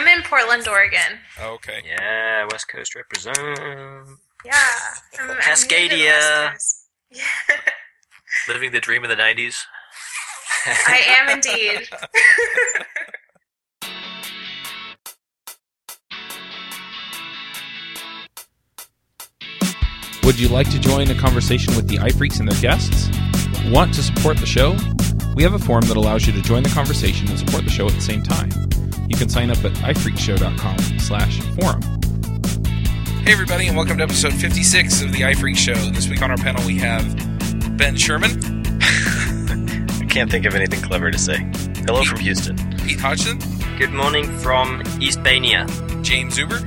I'm in Portland, Oregon. Okay. Yeah, West Coast represent. Yeah. I'm, I'm new to the Cascadia. Yeah, Living the dream of the 90s. I am indeed. Would you like to join a conversation with the iPhreaks and their guests? Want to support the show? We have a form that allows you to join the conversation and support the show at the same time. You can sign up at iphreaksshow.com slash forum. Hey, everybody, and welcome to episode 56 of the iPhreaks Show. This week on our panel, we have Ben Sherman, I can't think of anything clever to say. Hello from Houston. Pete Hodgson, Good morning from Eastbania. James Zuber,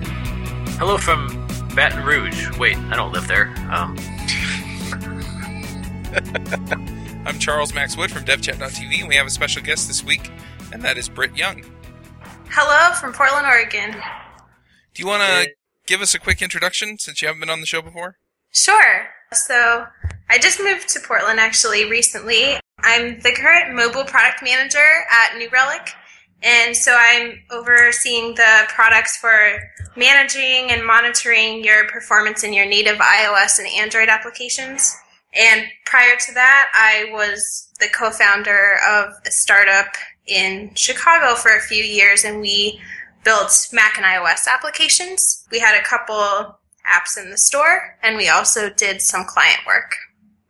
Hello from Baton Rouge. Wait, I don't live there. Um, I'm Charles Max Wood from DevChat.tv, and we have a special guest this week, and that is Brit Young. Hello from Portland, Oregon. Do you want to give us a quick introduction since you haven't been on the show before? Sure. So I just moved to Portland actually recently. I'm the current mobile product manager at New Relic. And so I'm overseeing the products for managing and monitoring your performance in your native iOS and Android applications. And prior to that, I was the co-founder of a startup in Chicago for a few years and we built Mac and iOS applications. We had a couple apps in the store, and we also did some client work.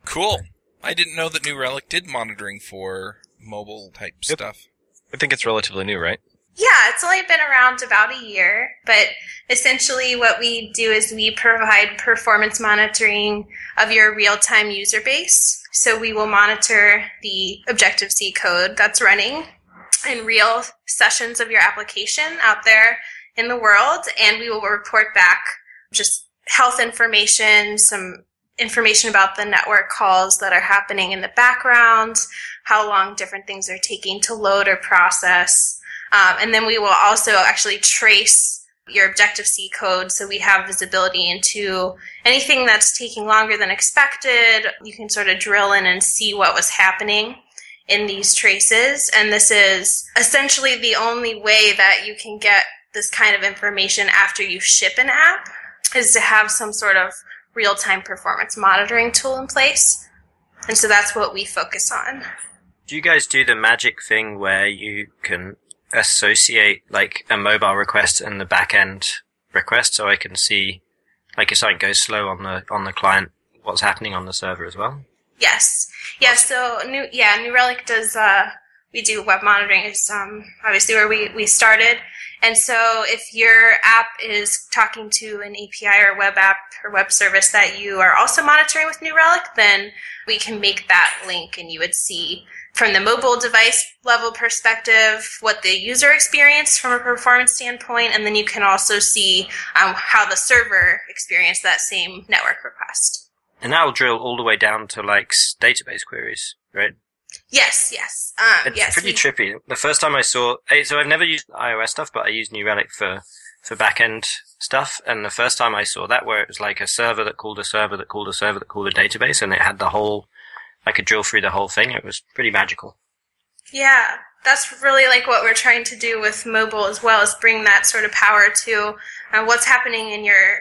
Cool. I didn't know that New Relic did monitoring for mobile type Yep. stuff. I think it's relatively new, right? Yeah, it's only been around about a year, but essentially what we do is we provide performance monitoring of your real-time user base. So we will monitor the Objective-C code that's running in real sessions of your application out there in the world, and we will report back just health information, some information about the network calls that are happening in the background, how long different things are taking to load or process. Um, and then we will also actually trace your Objective C code so we have visibility into anything that's taking longer than expected. You can sort of drill in and see what was happening in these traces. And this is essentially the only way that you can get this kind of information after you ship an app is to have some sort of real time performance monitoring tool in place. And so that's what we focus on. Do you guys do the magic thing where you can associate like a mobile request and the back end request so I can see like if something goes slow on the on the client what's happening on the server as well? Yes. Yeah, so new yeah, New Relic does uh we do web monitoring is um obviously where we, we started. And so if your app is talking to an API or web app or web service that you are also monitoring with New Relic, then we can make that link and you would see from the mobile device level perspective what the user experienced from a performance standpoint, and then you can also see um, how the server experienced that same network request. And that will drill all the way down to like database queries, right? Yes, yes. Um, It's yes, pretty we- trippy. The first time I saw, so I've never used iOS stuff, but I use New Relic for for backend stuff. And the first time I saw that, where it was like a server that called a server that called a server that called a database, and it had the whole, I could drill through the whole thing. It was pretty magical. Yeah, that's really like what we're trying to do with mobile as well, is bring that sort of power to uh, what's happening in your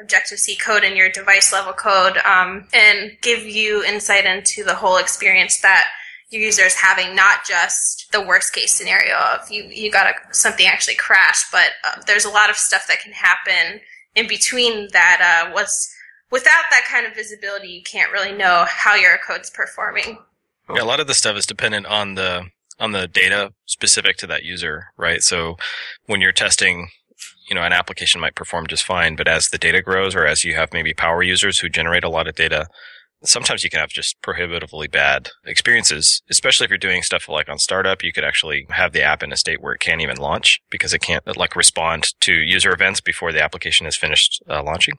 Objective C code and your device level code, um, and give you insight into the whole experience that your user is having, not just the worst case scenario of you you got a, something actually crash, but uh, there's a lot of stuff that can happen in between that. Uh, what's without that kind of visibility, you can't really know how your code's performing. Yeah, a lot of the stuff is dependent on the on the data specific to that user, right? So when you're testing, you know, an application might perform just fine, but as the data grows or as you have maybe power users who generate a lot of data, sometimes you can have just prohibitively bad experiences, especially if you're doing stuff like on startup, you could actually have the app in a state where it can't even launch because it can't like respond to user events before the application is finished uh, launching.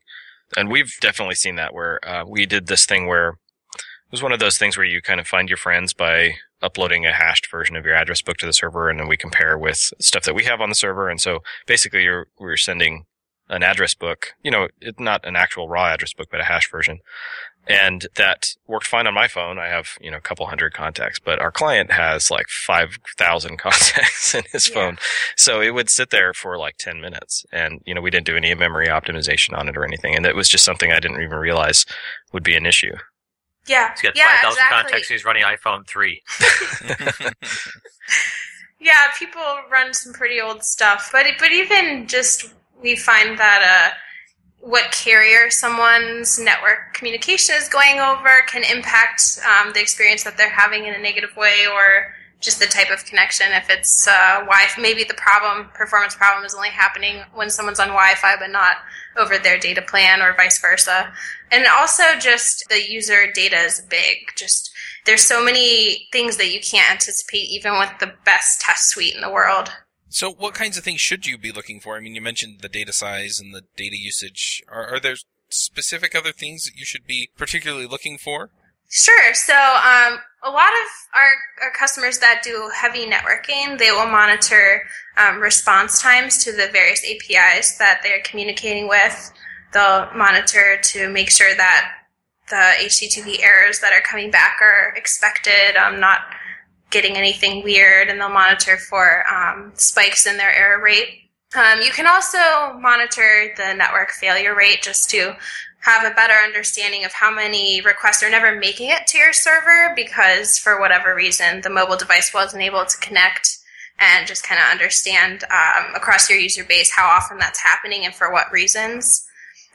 And we've definitely seen that where uh, we did this thing where it was one of those things where you kind of find your friends by uploading a hashed version of your address book to the server, and then we compare with stuff that we have on the server. And so basically, you're we're sending an address book, you know, it's not an actual raw address book, but a hash version And that worked fine on my phone. I have, you know, a couple hundred contacts, but our client has like 5,000 contacts in his Yeah. phone. So it would sit there for like 10 minutes. And, you know, we didn't do any memory optimization on it or anything. And it was just something I didn't even realize would be an issue. Yeah, He's got yeah, 5,000 exactly. contacts. He's running iPhone 3. Yeah, people run some pretty old stuff, but but even just we find that uh, what carrier someone's network communication is going over can impact um, the experience that they're having in a negative way, or just the type of connection. If it's uh, Wi, maybe the problem performance problem is only happening when someone's on Wi-Fi, but not over their data plan, or vice versa. And also, just the user data is big. Just there's so many things that you can't anticipate even with the best test suite in the world. So, what kinds of things should you be looking for? I mean, you mentioned the data size and the data usage. Are, are there specific other things that you should be particularly looking for? Sure. So, um, a lot of our, our customers that do heavy networking, they will monitor um, response times to the various APIs that they're communicating with. They'll monitor to make sure that the HTTP errors that are coming back are expected, um, not getting anything weird, and they'll monitor for um, spikes in their error rate. Um, you can also monitor the network failure rate just to have a better understanding of how many requests are never making it to your server because for whatever reason the mobile device wasn't able to connect and just kind of understand um, across your user base how often that's happening and for what reasons.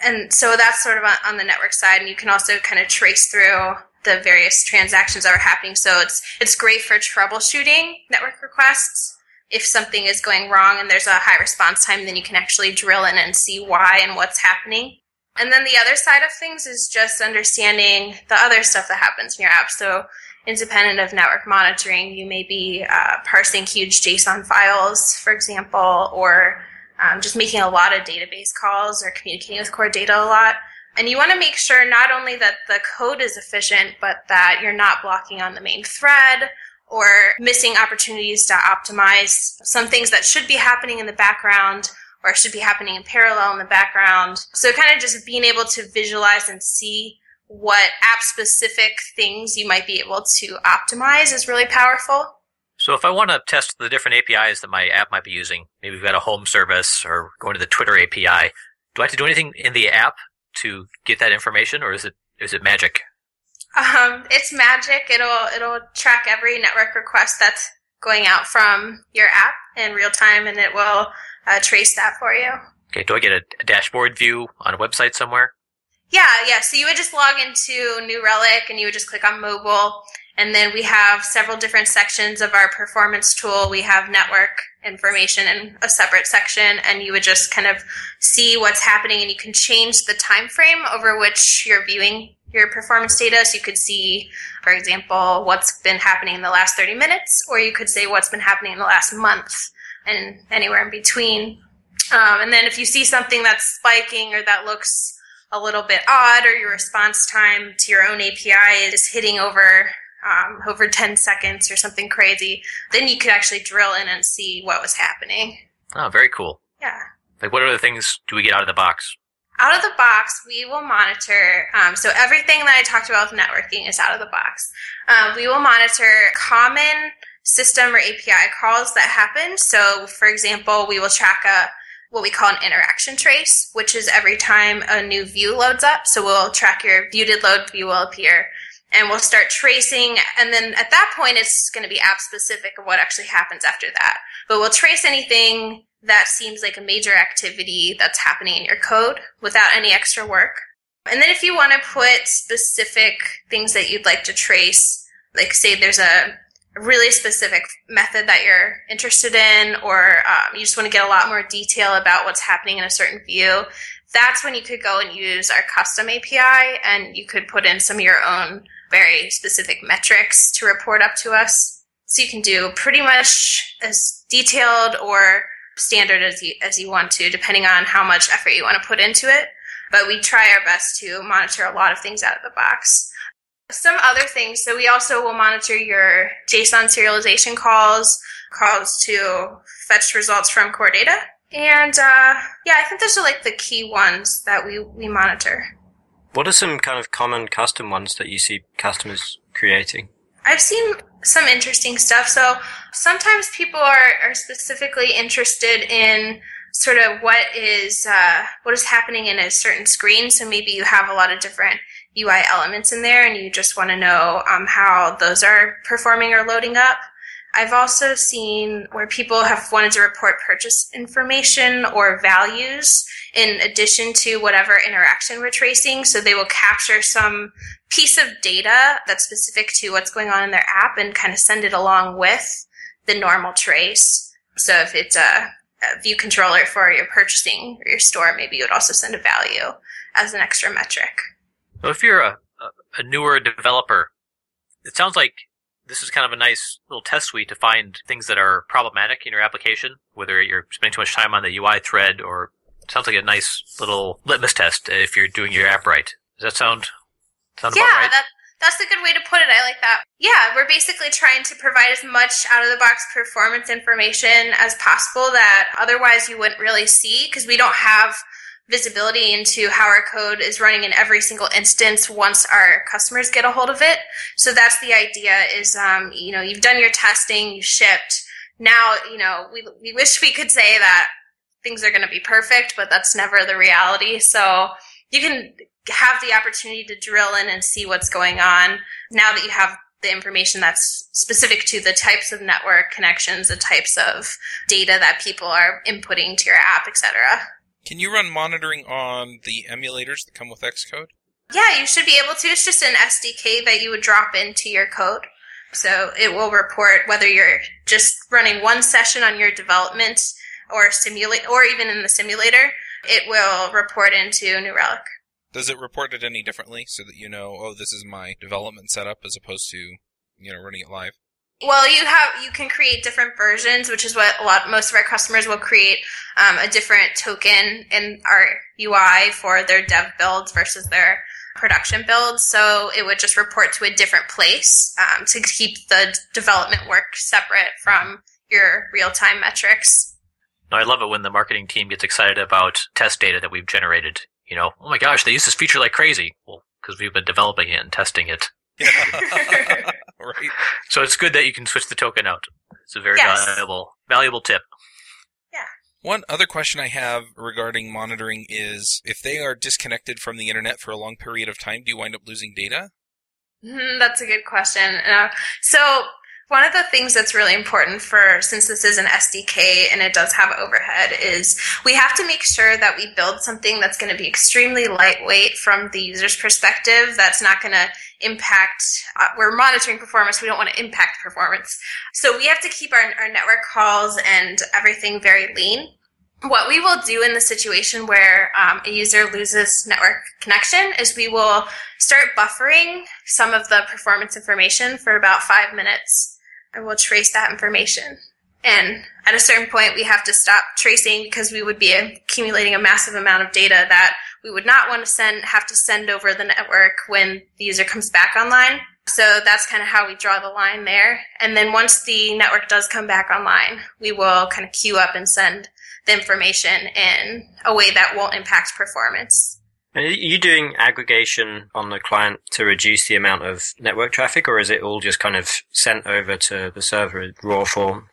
And so that's sort of on, the network side, and you can also kind of trace through the various transactions that are happening. So it's it's great for troubleshooting network requests. If something is going wrong and there's a high response time, then you can actually drill in and see why and what's happening. And then the other side of things is just understanding the other stuff that happens in your app. So independent of network monitoring, you may be uh, parsing huge JSON files, for example, or um, just making a lot of database calls or communicating with core data a lot. And you want to make sure not only that the code is efficient, but that you're not blocking on the main thread or missing opportunities to optimize some things that should be happening in the background or should be happening in parallel in the background. So kind of just being able to visualize and see what app specific things you might be able to optimize is really powerful. So if I want to test the different APIs that my app might be using, maybe we've got a home service or going to the Twitter API, do I have to do anything in the app to get that information, or is it is it magic? Um, it's magic. It'll it'll track every network request that's going out from your app in real time, and it will uh, trace that for you. Okay, do I get a, a dashboard view on a website somewhere? Yeah, yeah. So you would just log into New Relic, and you would just click on mobile, and then we have several different sections of our performance tool. We have network information in a separate section, and you would just kind of see what's happening, and you can change the time frame over which you're viewing your performance data. So you could see, for example, what's been happening in the last 30 minutes, or you could say what's been happening in the last month, and anywhere in between. Um, and then if you see something that's spiking or that looks a little bit odd, or your response time to your own API is hitting over um, over 10 seconds or something crazy, then you could actually drill in and see what was happening. Oh, very cool. Yeah. Like, what other things do we get out of the box? Out of the box, we will monitor. Um, so everything that I talked about with networking is out of the box. Um, we will monitor common system or API calls that happen. So, for example, we will track a what we call an interaction trace, which is every time a new view loads up. So we'll track your view did load view will appear, and we'll start tracing. And then at that point, it's going to be app specific of what actually happens after that. But we'll trace anything that seems like a major activity that's happening in your code without any extra work. And then if you want to put specific things that you'd like to trace, like say there's a really specific method that you're interested in, or um, you just want to get a lot more detail about what's happening in a certain view, that's when you could go and use our custom API and you could put in some of your own very specific metrics to report up to us. So you can do pretty much as detailed or standard as you, as you want to, depending on how much effort you want to put into it. But we try our best to monitor a lot of things out of the box. Some other things, so we also will monitor your JSON serialization calls, calls to fetch results from core data. And uh, yeah, I think those are like the key ones that we, we monitor. What are some kind of common custom ones that you see customers creating? I've seen some interesting stuff. So sometimes people are, are specifically interested in sort of what is uh, what is happening in a certain screen. So maybe you have a lot of different UI elements in there, and you just want to know um, how those are performing or loading up. I've also seen where people have wanted to report purchase information or values in addition to whatever interaction we're tracing. So they will capture some piece of data that's specific to what's going on in their app and kind of send it along with the normal trace. So if it's a, a view controller for your purchasing or your store, maybe you would also send a value as an extra metric. So if you're a, a newer developer, it sounds like this is kind of a nice little test suite to find things that are problematic in your application, whether you're spending too much time on the UI thread or sounds like a nice little litmus test if you're doing your app right. Does that sound sound yeah, about right? that that's a good way to put it. I like that. Yeah, we're basically trying to provide as much out of the box performance information as possible that otherwise you wouldn't really see because we don't have visibility into how our code is running in every single instance once our customers get a hold of it. So that's the idea is, um, you know, you've done your testing, you shipped. Now, you know, we, we wish we could say that things are going to be perfect, but that's never the reality. So you can have the opportunity to drill in and see what's going on now that you have the information that's specific to the types of network connections, the types of data that people are inputting to your app, etc. Can you run monitoring on the emulators that come with Xcode? Yeah, you should be able to. It's just an SDK that you would drop into your code. So it will report whether you're just running one session on your development or simulate, or even in the simulator. It will report into New Relic. Does it report it any differently so that you know, oh, this is my development setup as opposed to, you know, running it live? Well, you have you can create different versions, which is what a lot most of our customers will create um, a different token in our UI for their dev builds versus their production builds. So it would just report to a different place um, to keep the development work separate from your real time metrics. No, I love it when the marketing team gets excited about test data that we've generated. You know, oh my gosh, they use this feature like crazy. Well, because we've been developing it and testing it. Yeah. right. So it's good that you can switch the token out. It's a very Yes. valuable, valuable tip. Yeah. One other question I have regarding monitoring is if they are disconnected from the internet for a long period of time, do you wind up losing data? Mhm, That's a good question. Uh, so one of the things that's really important for since this is an SDK and it does have overhead is we have to make sure that we build something that's going to be extremely lightweight from the user's perspective. That's not going to impact. Uh, we're monitoring performance. We don't want to impact performance. So we have to keep our, our network calls and everything very lean. What we will do in the situation where um, a user loses network connection is we will start buffering some of the performance information for about five minutes and we'll trace that information. And at a certain point, we have to stop tracing because we would be accumulating a massive amount of data that we would not want to send, have to send over the network when the user comes back online. So that's kind of how we draw the line there. And then once the network does come back online, we will kind of queue up and send the information in a way that won't impact performance. And Are you doing aggregation on the client to reduce the amount of network traffic, or is it all just kind of sent over to the server in raw form?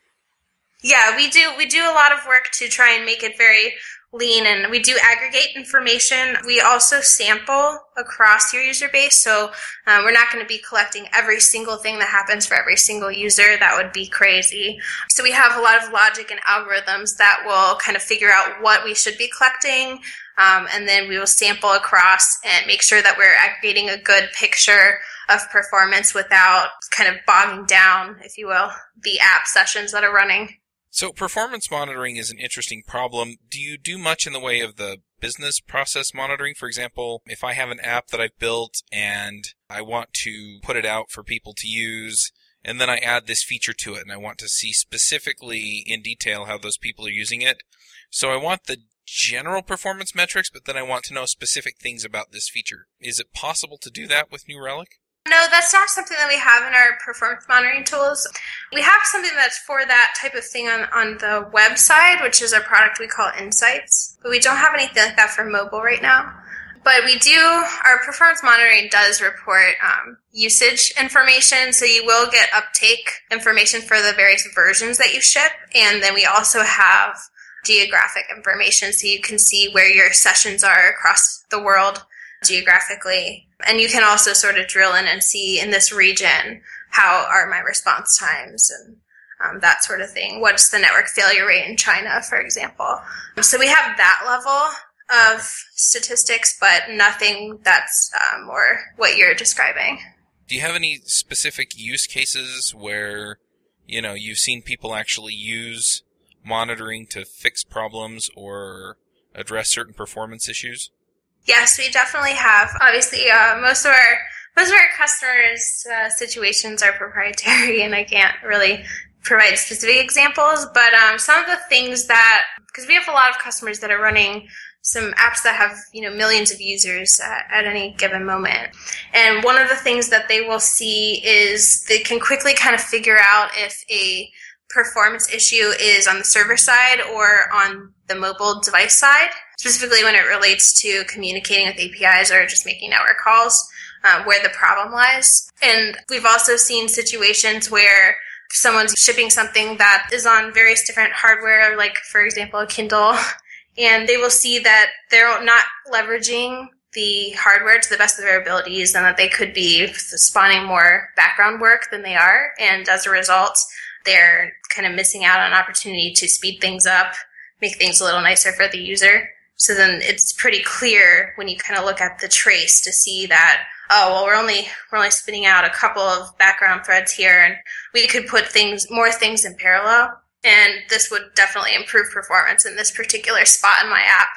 Yeah, we do we do a lot of work to try and make it very lean and we do aggregate information. We also sample across your user base. So um, we're not going to be collecting every single thing that happens for every single user. That would be crazy. So we have a lot of logic and algorithms that will kind of figure out what we should be collecting. Um, and then we will sample across and make sure that we're aggregating a good picture of performance without kind of bogging down, if you will, the app sessions that are running. So performance monitoring is an interesting problem. Do you do much in the way of the business process monitoring? For example, if I have an app that I've built and I want to put it out for people to use, and then I add this feature to it and I want to see specifically in detail how those people are using it. So I want the general performance metrics, but then I want to know specific things about this feature. Is it possible to do that with New Relic? No, that's not something that we have in our performance monitoring tools. We have something that's for that type of thing on, on the website, which is a product we call Insights, but we don't have anything like that for mobile right now. But we do, our performance monitoring does report um, usage information, so you will get uptake information for the various versions that you ship. And then we also have geographic information, so you can see where your sessions are across the world geographically. And you can also sort of drill in and see in this region how are my response times and um, that sort of thing. What's the network failure rate in China, for example? So we have that level of statistics, but nothing that's um, more what you're describing. Do you have any specific use cases where, you know, you've seen people actually use monitoring to fix problems or address certain performance issues? Yes, we definitely have. Obviously, uh, most of our most of our customers' uh, situations are proprietary, and I can't really provide specific examples. But um, some of the things that, because we have a lot of customers that are running some apps that have you know millions of users at, at, any given moment and one of the things that they will see is they can quickly kind of figure out if a performance issue is on the server side or on the mobile device side specifically when it relates to communicating with apis or just making network calls uh, where the problem lies and we've also seen situations where someone's shipping something that is on various different hardware like for example a kindle and they will see that they're not leveraging the hardware to the best of their abilities and that they could be spawning more background work than they are. And as a result, they're kind of missing out on opportunity to speed things up, make things a little nicer for the user. So then it's pretty clear when you kind of look at the trace to see that, oh, well, we're only, we're only spinning out a couple of background threads here and we could put things, more things in parallel and this would definitely improve performance in this particular spot in my app.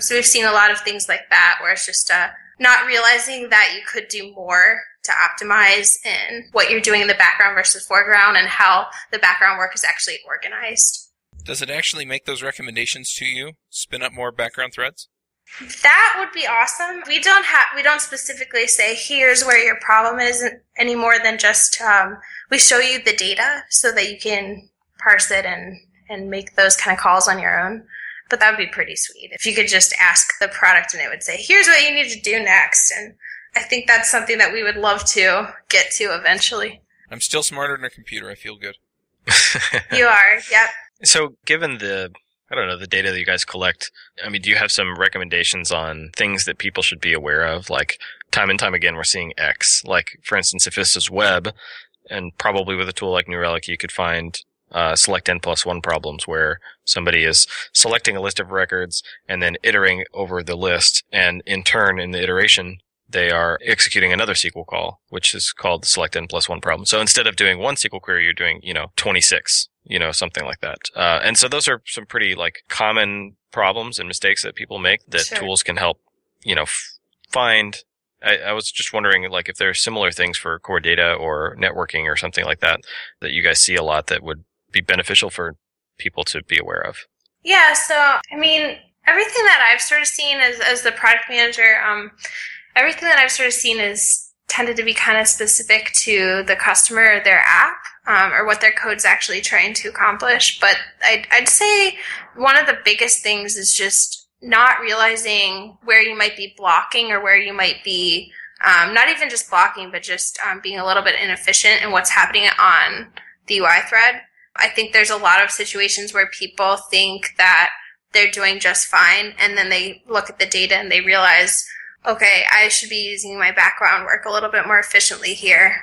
So we've seen a lot of things like that where it's just uh, not realizing that you could do more to optimize in what you're doing in the background versus foreground and how the background work is actually organized. Does it actually make those recommendations to you? Spin up more background threads? That would be awesome. We don't have we don't specifically say here's where your problem is any more than just um, we show you the data so that you can parse it and and make those kind of calls on your own. But that would be pretty sweet if you could just ask the product and it would say, "Here's what you need to do next." And I think that's something that we would love to get to eventually. I'm still smarter than a computer. I feel good. you are. Yep. So, given the I don't know the data that you guys collect. I mean, do you have some recommendations on things that people should be aware of? Like time and time again, we're seeing X. Like for instance, if this is web, and probably with a tool like New Relic, you could find uh, select n plus one problems where somebody is selecting a list of records and then iterating over the list, and in turn, in the iteration, they are executing another SQL call, which is called the select n plus one problem. So instead of doing one SQL query, you're doing, you know, 26, you know, something like that. Uh, and so those are some pretty like common problems and mistakes that people make that sure. tools can help, you know, f- find I, I, was just wondering, like, if there are similar things for core data or networking or something like that that you guys see a lot that would be beneficial for people to be aware of? Yeah, so I mean, everything that I've sort of seen as as the product manager, um, everything that I've sort of seen is tended to be kind of specific to the customer, or their app, um, or what their code's actually trying to accomplish. But I'd, I'd say one of the biggest things is just not realizing where you might be blocking or where you might be um, not even just blocking, but just um, being a little bit inefficient in what's happening on the UI thread. I think there's a lot of situations where people think that they're doing just fine and then they look at the data and they realize, okay, I should be using my background work a little bit more efficiently here.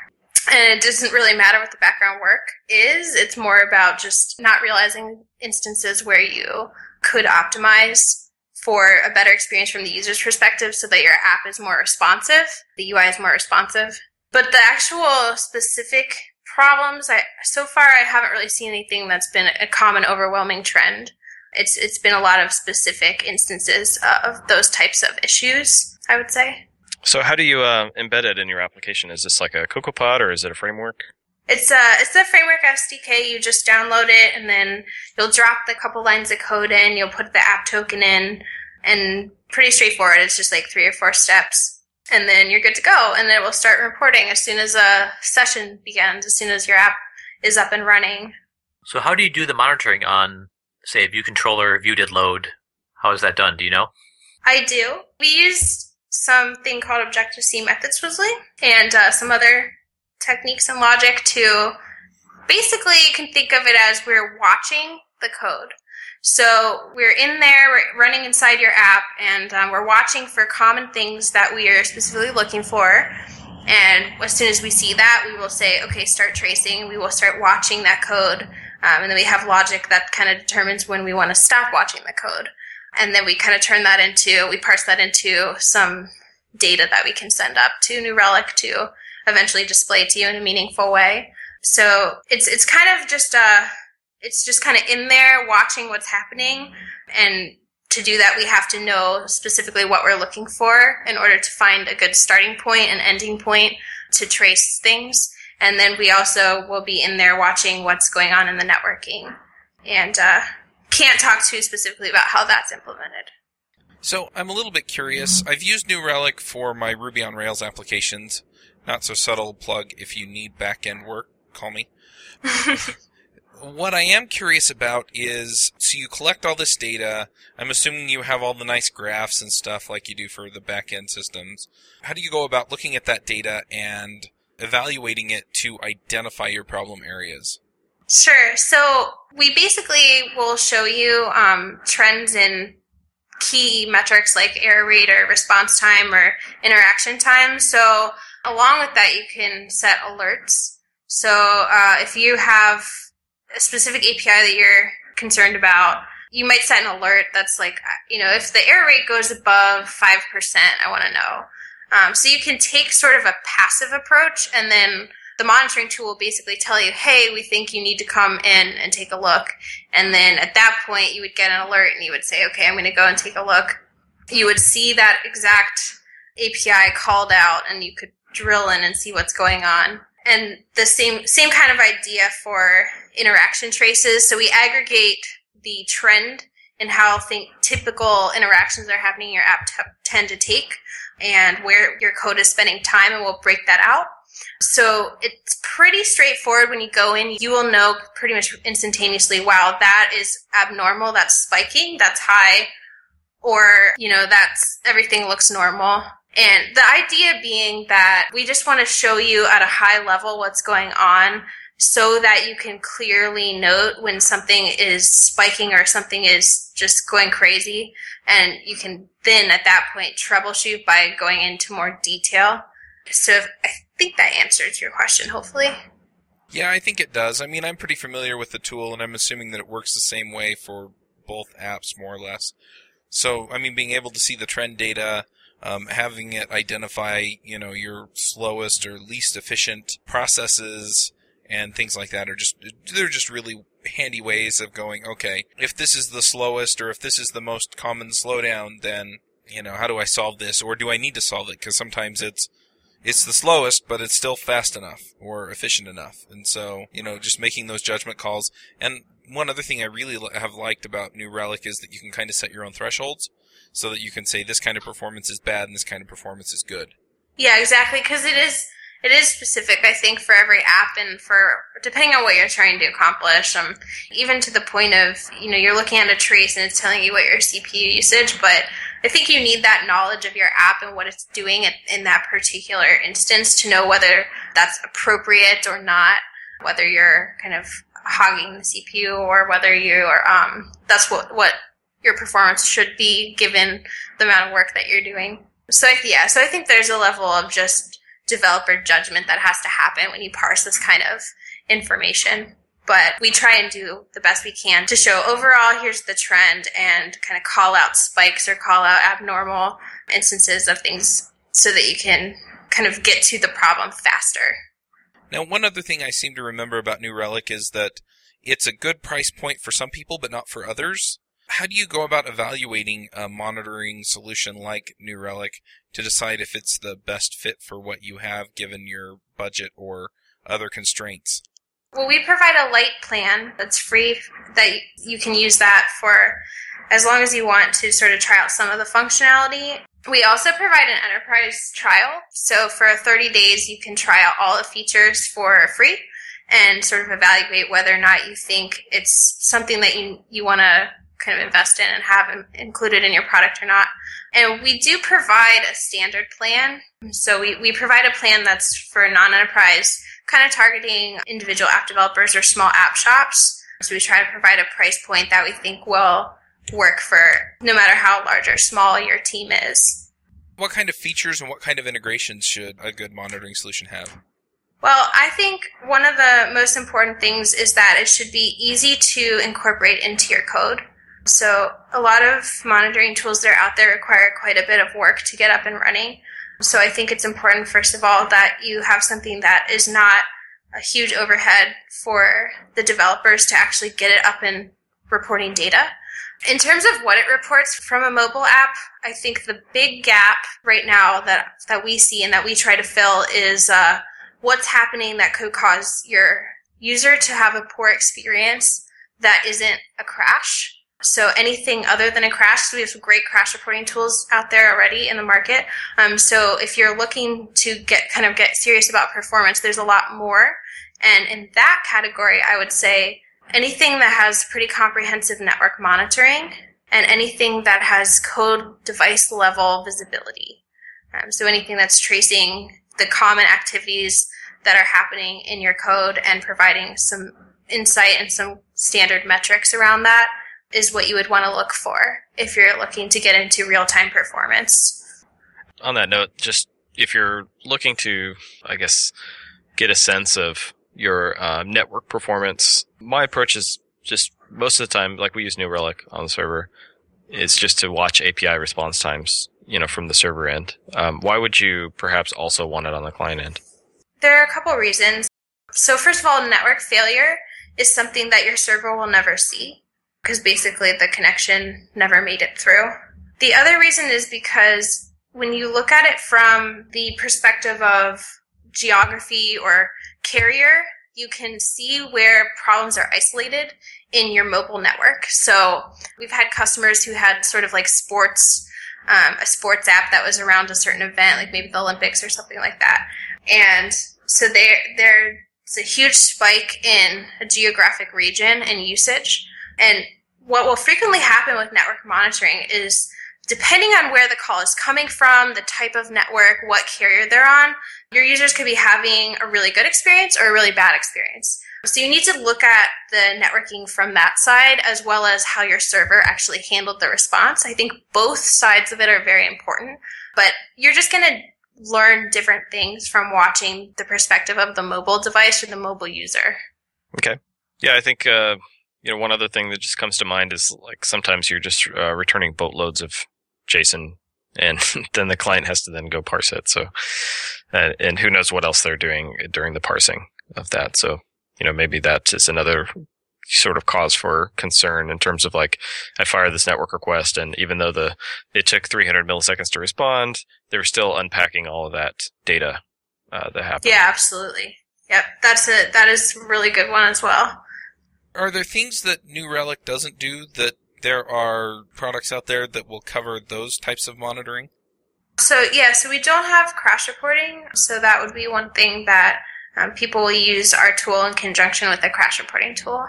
And it doesn't really matter what the background work is. It's more about just not realizing instances where you could optimize for a better experience from the user's perspective so that your app is more responsive, the UI is more responsive. But the actual specific problems. I so far I haven't really seen anything that's been a common overwhelming trend. It's it's been a lot of specific instances of those types of issues. I would say. So how do you uh, embed it in your application? Is this like a CocoaPod or is it a framework? It's a it's a framework SDK. You just download it and then you'll drop the couple lines of code in. You'll put the app token in, and pretty straightforward. It's just like three or four steps and then you're good to go. And then it will start reporting as soon as a session begins, as soon as your app is up and running. So how do you do the monitoring on, say, view controller, view did load? How is that done? Do you know? I do. We use something called Objective C methods swizzling and uh, some other techniques and logic to basically you can think of it as we're watching the code. So we're in there, we're running inside your app, and um, we're watching for common things that we are specifically looking for. And as soon as we see that, we will say, okay, start tracing. We will start watching that code. Um, and then we have logic that kind of determines when we want to stop watching the code. And then we kind of turn that into, we parse that into some data that we can send up to New Relic to eventually display to you in a meaningful way. So it's, it's kind of just a, it's just kind of in there watching what's happening. And to do that, we have to know specifically what we're looking for in order to find a good starting point and ending point to trace things. And then we also will be in there watching what's going on in the networking. And uh, can't talk too specifically about how that's implemented. So I'm a little bit curious. I've used New Relic for my Ruby on Rails applications. Not so subtle plug. If you need back end work, call me. what I am curious about is so you collect all this data. I'm assuming you have all the nice graphs and stuff like you do for the back end systems. How do you go about looking at that data and evaluating it to identify your problem areas? Sure. So we basically will show you um, trends in key metrics like error rate or response time or interaction time. So along with that, you can set alerts. So uh, if you have a specific API that you're concerned about, you might set an alert that's like, you know, if the error rate goes above 5%, I want to know. Um, so you can take sort of a passive approach and then the monitoring tool will basically tell you, hey, we think you need to come in and take a look. And then at that point, you would get an alert and you would say, okay, I'm going to go and take a look. You would see that exact API called out and you could drill in and see what's going on. And the same, same kind of idea for interaction traces. So we aggregate the trend and how think typical interactions are happening in your app t- tend to take and where your code is spending time and we'll break that out. So it's pretty straightforward when you go in. You will know pretty much instantaneously, wow, that is abnormal, that's spiking, that's high, or, you know, that's everything looks normal. And the idea being that we just want to show you at a high level what's going on so that you can clearly note when something is spiking or something is just going crazy. And you can then at that point troubleshoot by going into more detail. So I think that answers your question, hopefully. Yeah, I think it does. I mean, I'm pretty familiar with the tool, and I'm assuming that it works the same way for both apps, more or less. So, I mean, being able to see the trend data, um, having it identify, you know, your slowest or least efficient processes, and things like that are just they're just really handy ways of going okay if this is the slowest or if this is the most common slowdown then you know how do i solve this? Or do i need to solve it? Because sometimes it's it's the slowest but it's still fast enough or efficient enough. And so you know just making those judgment calls. And one other thing i really have liked about new relic is that you can kind of set your own thresholds so that you can say this kind of performance is bad and this kind of performance is good. Yeah exactly because it is it is specific, I think, for every app and for depending on what you're trying to accomplish. Um, even to the point of you know you're looking at a trace and it's telling you what your CPU usage, but I think you need that knowledge of your app and what it's doing in that particular instance to know whether that's appropriate or not. Whether you're kind of hogging the CPU or whether you are um, that's what what your performance should be given the amount of work that you're doing. So yeah, so I think there's a level of just developer judgment that has to happen when you parse this kind of information. But we try and do the best we can to show overall here's the trend and kind of call out spikes or call out abnormal instances of things so that you can kind of get to the problem faster. Now, one other thing I seem to remember about New Relic is that it's a good price point for some people, but not for others. How do you go about evaluating a monitoring solution like New Relic to decide if it's the best fit for what you have given your budget or other constraints? Well, we provide a light plan that's free that you can use that for as long as you want to sort of try out some of the functionality. We also provide an enterprise trial. So for 30 days, you can try out all the features for free and sort of evaluate whether or not you think it's something that you, you want to kind of invest in and have included in your product or not. And we do provide a standard plan. So we, we provide a plan that's for non-enterprise, kind of targeting individual app developers or small app shops. So we try to provide a price point that we think will work for no matter how large or small your team is. What kind of features and what kind of integrations should a good monitoring solution have? Well, I think one of the most important things is that it should be easy to incorporate into your code. So a lot of monitoring tools that are out there require quite a bit of work to get up and running. So I think it's important, first of all, that you have something that is not a huge overhead for the developers to actually get it up and reporting data. In terms of what it reports from a mobile app, I think the big gap right now that that we see and that we try to fill is uh, what's happening that could cause your user to have a poor experience that isn't a crash. So anything other than a crash, we have some great crash reporting tools out there already in the market. Um, so if you're looking to get kind of get serious about performance, there's a lot more. And in that category, I would say anything that has pretty comprehensive network monitoring and anything that has code device level visibility. Um, so anything that's tracing the common activities that are happening in your code and providing some insight and some standard metrics around that is what you would want to look for if you're looking to get into real time performance. On that note, just if you're looking to, I guess, get a sense of your uh, network performance, my approach is just most of the time, like we use New Relic on the server, is just to watch API response times, you know, from the server end. Um, why would you perhaps also want it on the client end? There are a couple reasons. So first of all, network failure is something that your server will never see because basically the connection never made it through. The other reason is because when you look at it from the perspective of geography or carrier, you can see where problems are isolated in your mobile network. So we've had customers who had sort of like sports, um, a sports app that was around a certain event, like maybe the Olympics or something like that. And so there, there's a huge spike in a geographic region and usage. And what will frequently happen with network monitoring is depending on where the call is coming from, the type of network, what carrier they're on, your users could be having a really good experience or a really bad experience. So you need to look at the networking from that side as well as how your server actually handled the response. I think both sides of it are very important, but you're just going to learn different things from watching the perspective of the mobile device or the mobile user. Okay. Yeah, I think uh, you know one other thing that just comes to mind is like sometimes you're just uh, returning boatloads of JSON, and then the client has to then go parse it. So, uh, and who knows what else they're doing during the parsing of that. So, you know, maybe that is another sort of cause for concern in terms of like I fire this network request and even though the it took 300 milliseconds to respond, they were still unpacking all of that data uh, that happened. Yeah, absolutely. Yep, that's a that is a really good one as well. Are there things that New Relic doesn't do that there are products out there that will cover those types of monitoring? So yeah, so we don't have crash reporting, so that would be one thing that um, people will use our tool in conjunction with the crash reporting tool.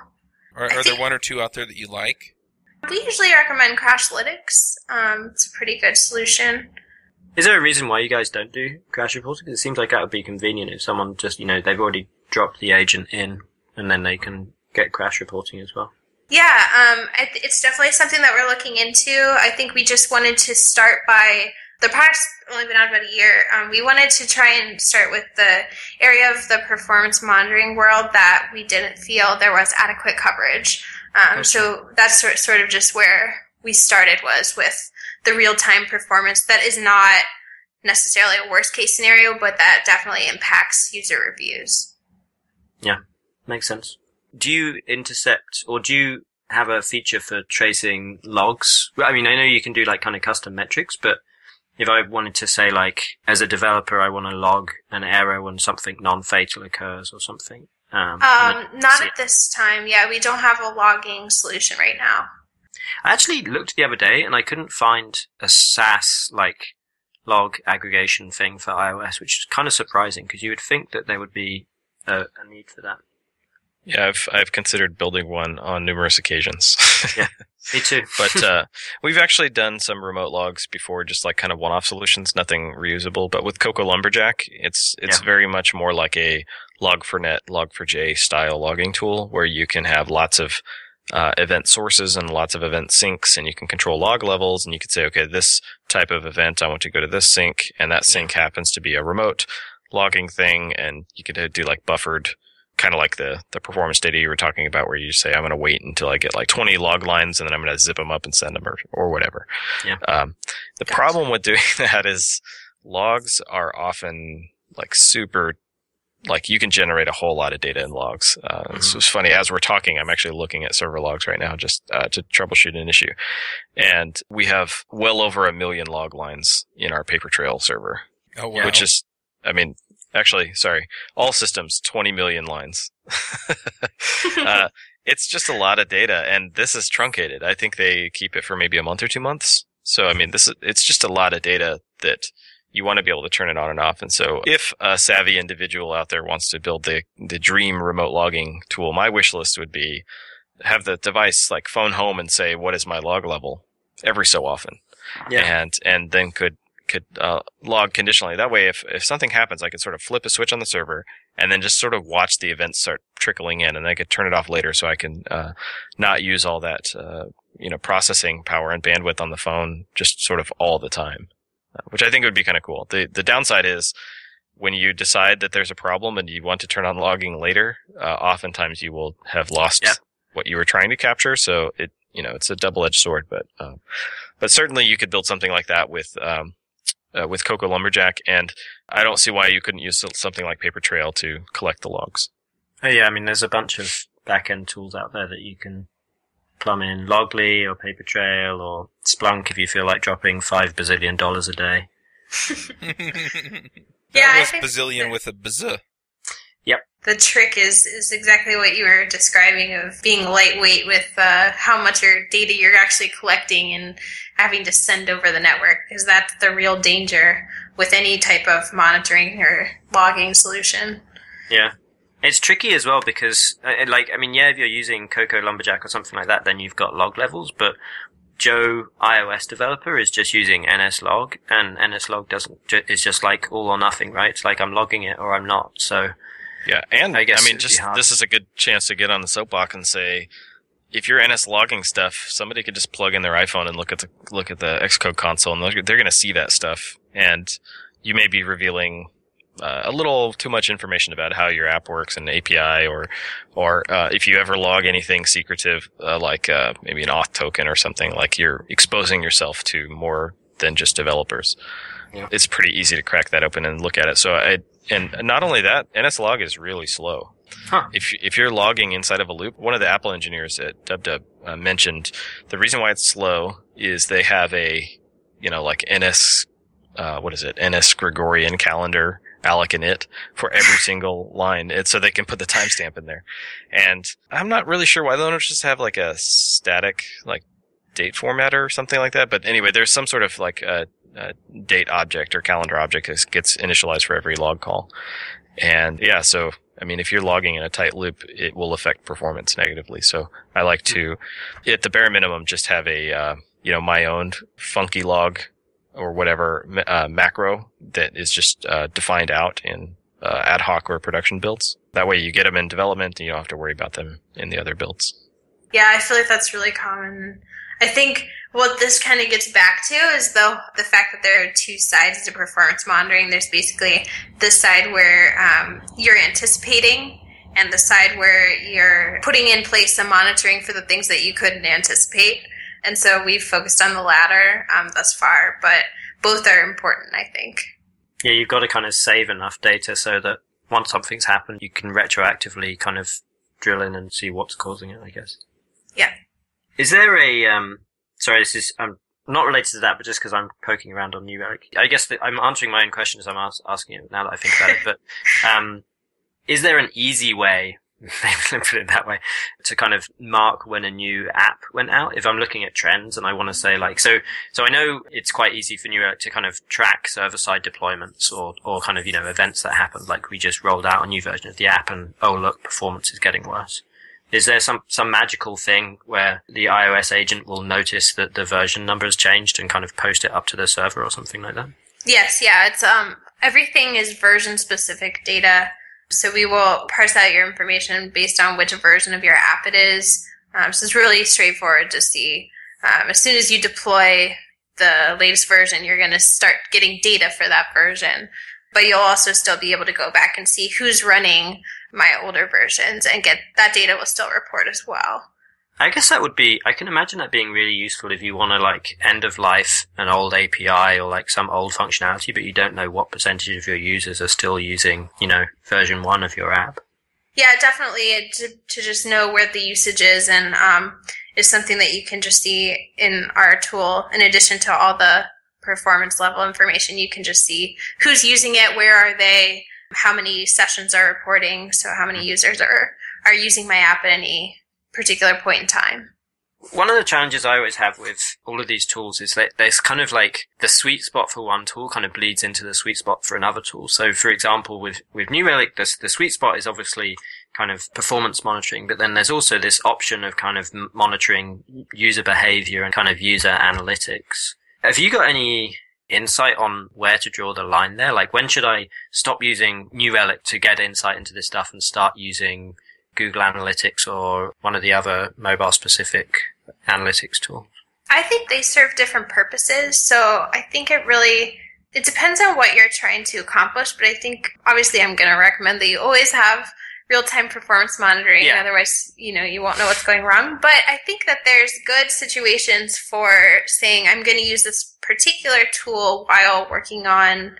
Are, are there one or two out there that you like? We usually recommend Crashlytics. Um, it's a pretty good solution. Is there a reason why you guys don't do crash reporting? Because it seems like that would be convenient if someone just, you know, they've already dropped the agent in and then they can get crash reporting as well. Yeah, um, it's definitely something that we're looking into. I think we just wanted to start by the product's only been out about a year. Um, we wanted to try and start with the area of the performance monitoring world that we didn't feel there was adequate coverage. Um, okay. So that's sort sort of just where we started was with the real time performance that is not necessarily a worst case scenario, but that definitely impacts user reviews. Yeah, makes sense. Do you intercept or do you have a feature for tracing logs? I mean, I know you can do like kind of custom metrics, but if I wanted to say like, as a developer, I want to log an error when something non-fatal occurs or something. Um, um not at this time. Yeah, we don't have a logging solution right now. I actually looked the other day and I couldn't find a SaaS like log aggregation thing for iOS, which is kind of surprising because you would think that there would be a, a need for that. Yeah, I've I've considered building one on numerous occasions. Me too. but uh, we've actually done some remote logs before, just like kind of one-off solutions, nothing reusable. But with Cocoa Lumberjack, it's it's Yeah. very much more like a Log4net, Log4j style logging tool, where you can have lots of uh, event sources and lots of event sinks, and you can control log levels, and you can say, okay, this type of event, I want to go to this sink, and that sink happens to be a remote logging thing, and you could uh, do like buffered kind of like the the performance data you were talking about, where you say, I'm going to wait until I get like 20 log lines, and then I'm going to zip them up and send them, or, or whatever. Yeah. Um, the problem with doing that is logs are often like super. Like you can generate a whole lot of data in logs. Uh, It's it's funny as we're talking. I'm actually looking at server logs right now just uh, to troubleshoot an issue, and we have well over a million log lines in our Papertrail server Oh wow. which is, I mean, actually, sorry, all systems, 20 million lines. uh, it's just a lot of data, and this is truncated. I think they keep it for maybe a month or two months. So, I mean, this is, it's just a lot of data that you want to be able to turn it on and off. And so if a savvy individual out there wants to build the, the dream remote logging tool, my wish list would be have the device like phone home and say, what is my log level every so often? Yeah. And, and then could, could, uh, log conditionally. That way, if, if something happens, I could sort of flip a switch on the server and then just sort of watch the events start trickling in and I could turn it off later so I can, uh, not use all that, uh, you know, processing power and bandwidth on the phone just sort of all the time, uh, which I think would be kind of cool. The, the downside is when you decide that there's a problem and you want to turn on logging later, uh, oftentimes you will have lost Yeah. what you were trying to capture. So it, you know, it's a double-edged sword, but, um, but certainly you could build something like that with, um, uh, with Cocoa Lumberjack, and I don't see why you couldn't use something like Papertrail to collect the logs. Oh yeah, I mean, there's a bunch of back-end tools out there that you can plumb in Loggly or Papertrail or Splunk if you feel like dropping five bazillion dollars a day. Yeah, I That was think bazillion that- with a bazoo. the trick is is exactly what you were describing of being lightweight with uh, how much your data you're actually collecting and having to send over the network because that's the real danger with any type of monitoring or logging solution. Yeah. It's tricky as well because, uh, like, I mean, yeah, if you're using Cocoa Lumberjack or something like that, then you've got log levels, but Joe iOS developer is just using NSLog, and NSLog doesn't, ju- it's just like all or nothing, right? It's like I'm logging it or I'm not. So, Yeah, and I I, mean, just this is a good chance to get on the soapbox and say, if you're NS logging stuff, somebody could just plug in their iPhone and look at the look at the Xcode console, and they're, they're going to see that stuff, and you may be revealing uh, a little too much information about how your app works and API, or or uh, if you ever log anything secretive, uh, like uh, maybe an auth token or something, like you're exposing yourself to more than just developers. Yeah. It's pretty easy to crack that open and look at it. So I and not only that, NSLog is really slow. Huh. If if you're logging inside of a loop, one of the Apple engineers at DubDub uh, mentioned the reason why it's slow is they have a you know like NS uh, what is it NS Gregorian calendar alloc init for every single line, so they can put the timestamp in there. And I'm not really sure why they don't just have like a static like date formatter or something like that. But anyway, there's some sort of like a, a date object or calendar object that gets initialized for every log call. And yeah, so I mean, if you're logging in a tight loop, it will affect performance negatively. So I like to, at the bare minimum, just have a uh, you know my own funky log or whatever uh, macro that is just uh, defined out in uh, ad hoc or production builds. That way, you get them in development, and you don't have to worry about them in the other builds. Yeah, I feel like that's really common. I think what this kind of gets back to is the the fact that there are two sides to performance monitoring. There's basically the side where um, you're anticipating, and the side where you're putting in place some monitoring for the things that you couldn't anticipate. And so we've focused on the latter um, thus far, but both are important, I think. yeah, you've got to kind of save enough data so that once something's happened, you can retroactively kind of drill in and see what's causing it, I guess. Yeah. Is there a, um, sorry, this is, um, not related to that, but just because I'm poking around on New Relic. I guess I'm answering my own question as I'm as- asking it now that I think about it, but, um, is there an easy way, maybe let me put it that way, to kind of mark when a new app went out? If I'm looking at trends and I want to say like, so, so I know it's quite easy for New Relic to kind of track server-side deployments or, or kind of, you know, events that happened, like we just rolled out a new version of the app and, oh look, performance is getting worse. Is there some, some magical thing where the iOS agent will notice that the version number has changed and kind of post it up to the server or something like that? Yes, yeah, it's um everything is version specific data. So we will parse out your information based on which version of your app it is. Um, so it's really straightforward to see. Um, as soon as you deploy the latest version, you're going to start getting data for that version. But you'll also still be able to go back and see who's running my older versions and get that data will still report as well. I guess that would be, I can imagine that being really useful if you want to like end of life an old API or like some old functionality, but you don't know what percentage of your users are still using, you know, version one of your app. Yeah, definitely to, to just know where the usage is and, um, is something that you can just see in our tool in addition to all the performance level information. You can just see who's using it, where are they, how many sessions are reporting, so how many mm-hmm. users are, are using my app at any particular point in time. One of the challenges I always have with all of these tools is that there's kind of like the sweet spot for one tool kind of bleeds into the sweet spot for another tool. So for example, with, with New Relic, the, the sweet spot is obviously kind of performance monitoring, but then there's also this option of kind of monitoring user behavior and kind of user analytics. Have you got any insight on where to draw the line there? Like when should I stop using New Relic to get insight into this stuff and start using Google Analytics or one of the other mobile specific analytics tools? I think they serve different purposes. So I think it really it depends on what you're trying to accomplish, but I think obviously I'm going to recommend that you always have real-time performance monitoring yeah. otherwise you know you won't know what's going wrong but i think that there's good situations for saying i'm going to use this particular tool while working on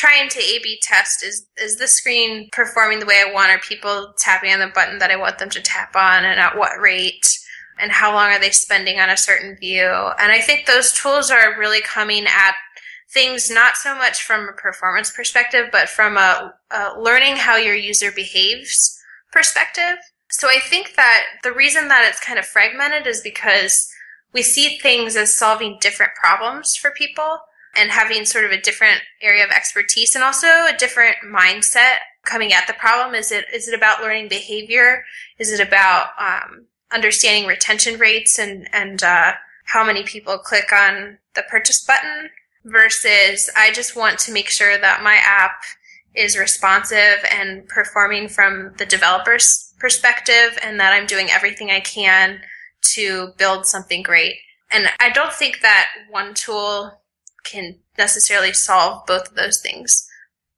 trying to A B test is is the screen performing the way I want? Are people tapping on the button that I want them to tap on and at what rate? And how long are they spending on a certain view? And I think those tools are really coming at things not so much from a performance perspective, but from a, a learning how your user behaves perspective. So I think that the reason that it's kind of fragmented is because we see things as solving different problems for people and having sort of a different area of expertise and also a different mindset coming at the problem. Is it is it about learning behavior? Is it about um, understanding retention rates and and uh, how many people click on the purchase button? Versus, I just want to make sure that my app is responsive and performing from the developer's perspective, and that I'm doing everything I can to build something great. And I don't think that one tool can necessarily solve both of those things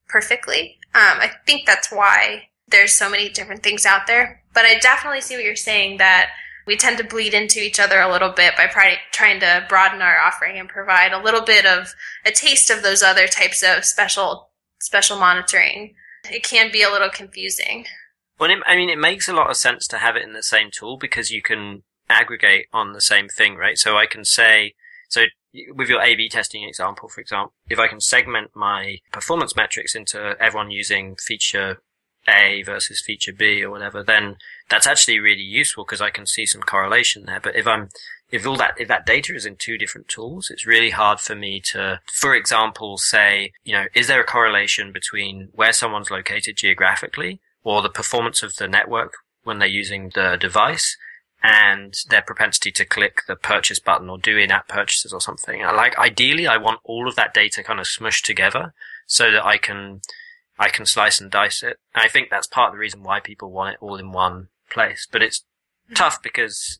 perfectly. Um, I think that's why there's so many different things out there. But I definitely see what you're saying that we tend to bleed into each other a little bit by trying to broaden our offering and provide a little bit of a taste of those other types of special special monitoring. It can be a little confusing. Well, it, I mean, it makes a lot of sense to have it in the same tool because you can aggregate on the same thing, right? So I can say, so with your A/B testing example, for example, if I can segment my performance metrics into everyone using feature A versus feature B or whatever, then that's actually really useful because I can see some correlation there. But if I'm if all that if that data is in two different tools, it's really hard for me to, for example, say, you know, is there a correlation between where someone's located geographically or the performance of the network when they're using the device and their propensity to click the purchase button or do in-app purchases or something. Like ideally, I want all of that data kind of smushed together so that I can I can slice and dice it. I think that's part of the reason why people want it all in one place. But it's mm-hmm. tough because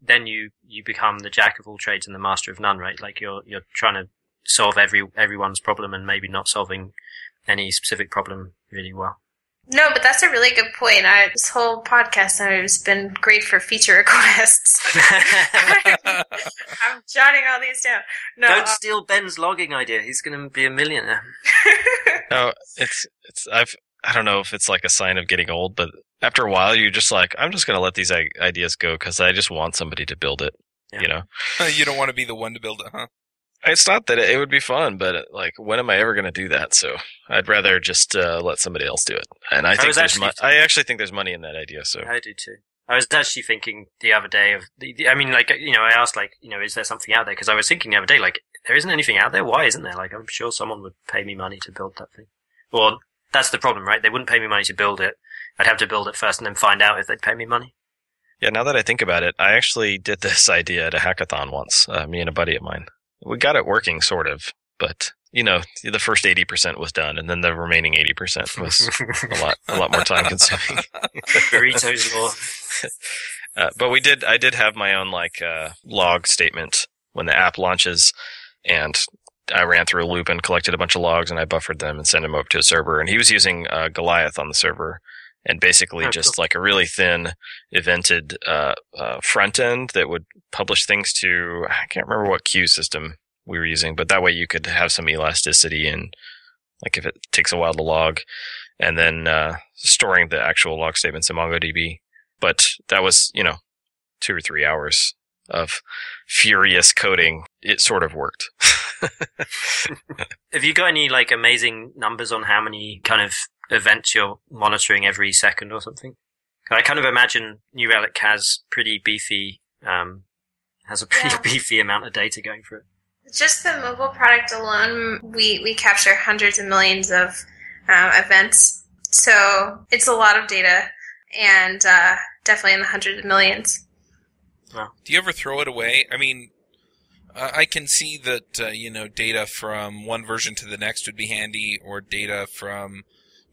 then you you become the jack of all trades and the master of none, right? Like you're you're trying to solve every everyone's problem and maybe not solving any specific problem really well. No, but that's a really good point. I, this whole podcast has been great for feature requests. I'm jotting all these down. No, Don't uh, steal Ben's logging idea. He's going to be a millionaire. no, it's it's I've I don't know if it's like a sign of getting old, but after a while, you're just like, I'm just going to let these ideas go because I just want somebody to build it. Yeah. You know, you don't want to be the one to build it, huh? It's not that it would be fun, but like, when am I ever going to do that? So I'd rather just uh, let somebody else do it. And I, I think there's actually, mo- I actually think there's money in that idea. So I do too. I was actually thinking the other day of the, the I mean, like, you know, I asked like, you know, is there something out there? Because I was thinking the other day, like, there isn't anything out there. Why isn't there? Like, I'm sure someone would pay me money to build that thing. Well, that's the problem, right? They wouldn't pay me money to build it. I'd have to build it first and then find out if they'd pay me money. Yeah, now that I think about it, I actually did this idea at a hackathon once. Uh, me and a buddy of mine. We got it working, sort of, but you know, the first eighty percent was done, and then the remaining eighty percent was a lot, a lot more time consuming. Pareto's law. Uh, but we did, I did have my own like uh, log statement when the app launches, and I ran through a loop and collected a bunch of logs, and I buffered them and sent them over to a server. And he was using uh, Goliath on the server, and basically just like a really thin evented uh, uh, front end that would publish things to I can't remember what queue system we were using, but that way you could have some elasticity and like if it takes a while to log, and then uh, storing the actual log statements in MongoDB. But that was you know two or three hours of furious coding. It sort of worked. Have you got any like amazing numbers on how many kind of events you're monitoring every second or something? I kind of imagine New Relic has pretty beefy, um, has a pretty Yeah. beefy amount of data going through it. Just the mobile product alone, we, we capture hundreds of millions of um, events. So it's a lot of data and uh, definitely in the hundreds of millions. Do you ever throw it away? I mean, uh, I can see that uh, you know data from one version to the next would be handy, or data from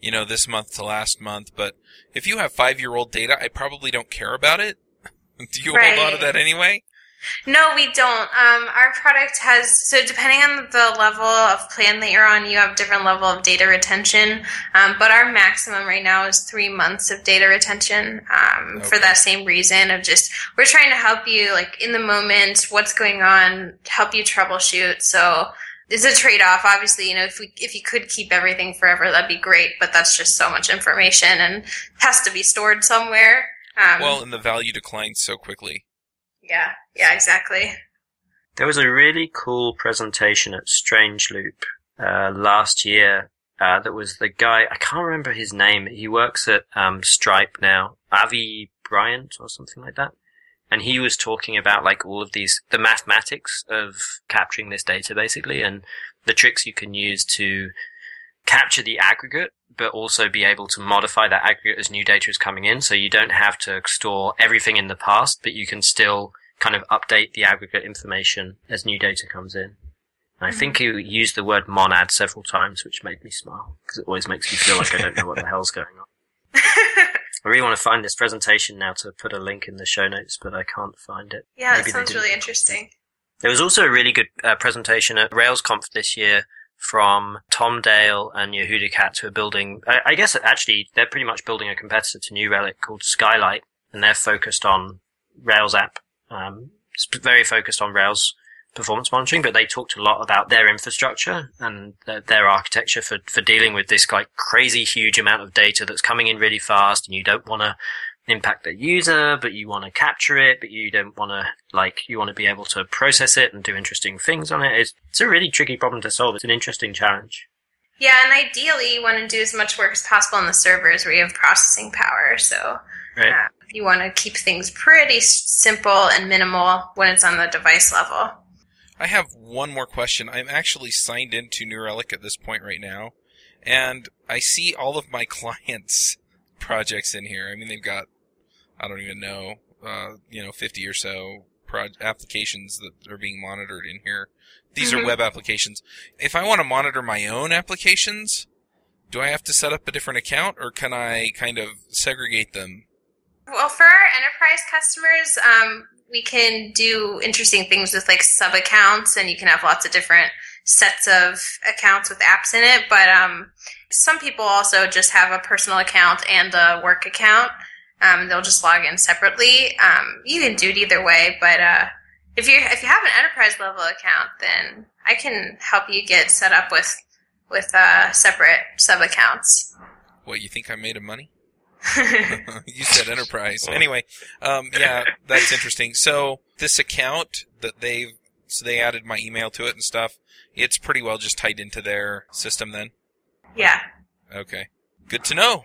you know this month to last month. But if you have five-year-old data, I probably don't care about it. Do you hold on to that anyway? No, we don't. Um, our product has so depending on the level of plan that you're on, you have different level of data retention. Um, but our maximum right now is three months of data retention. Um, for that same reason of just we're trying to help you like in the moment, what's going on, help you troubleshoot. So it's a trade off. Obviously, you know, if we if you could keep everything forever, that'd be great. But that's just so much information and has to be stored somewhere. Um, Well, and the value declines so quickly. yeah, yeah, exactly. There was a really cool presentation at Strange Loop uh, last year. Uh, that was the guy. I can't remember his name. He works at um, Stripe now, Avi Bryant or something like that. And he was talking about like all of these, the mathematics of capturing this data basically, and the tricks you can use to capture the aggregate, but also be able to modify that aggregate as new data is coming in. So you don't have to store everything in the past, but you can still kind of update the aggregate information as new data comes in. And I think mm-hmm. he used the word monad several times, which made me smile because it always makes me feel like I don't know what the hell's going on. I really want to find this presentation now to put a link in the show notes, but I can't find it. Yeah, that Maybe they sounds really interesting. There was also a really good uh, presentation at RailsConf this year from Tom Dale and Yehuda Katz, who are building, I, I guess actually they're pretty much building a competitor to New Relic called Skylight, and they're focused on Rails app, um, very focused on Rails performance monitoring, but they talked a lot about their infrastructure and their, their architecture for, for dealing with this like crazy huge amount of data that's coming in really fast and you don't want to impact the user, but you want to capture it, but you don't want to like you want to be able to process it and do interesting things on it. It's, it's a really tricky problem to solve. It's an interesting challenge. Yeah, and ideally, you want to do as much work as possible on the servers where you have processing power. So Right. uh, you want to keep things pretty simple and minimal when it's on the device level. I have one more question. I'm actually signed into New Relic at this point right now, and I see all of my clients' projects in here. I mean, they've got, I don't even know, uh, you know, 50 or so pro- applications that are being monitored in here. These are Mhm. web applications. If I want to monitor my own applications, do I have to set up a different account, or can I kind of segregate them? Well, for our enterprise customers, um, we can do interesting things with like sub accounts, and you can have lots of different sets of accounts with apps in it. But um, some people also just have a personal account and a work account. Um, they'll just log in separately. Um, you can do it either way, but uh, if you if you have an enterprise level account, then I can help you get set up with with uh, separate sub accounts. What you think I made of money? you said enterprise. Anyway, um, yeah, that's interesting. So this account that they've so they added my email to it and stuff. It's pretty well just tied into their system then. yeah. Okay, good to know.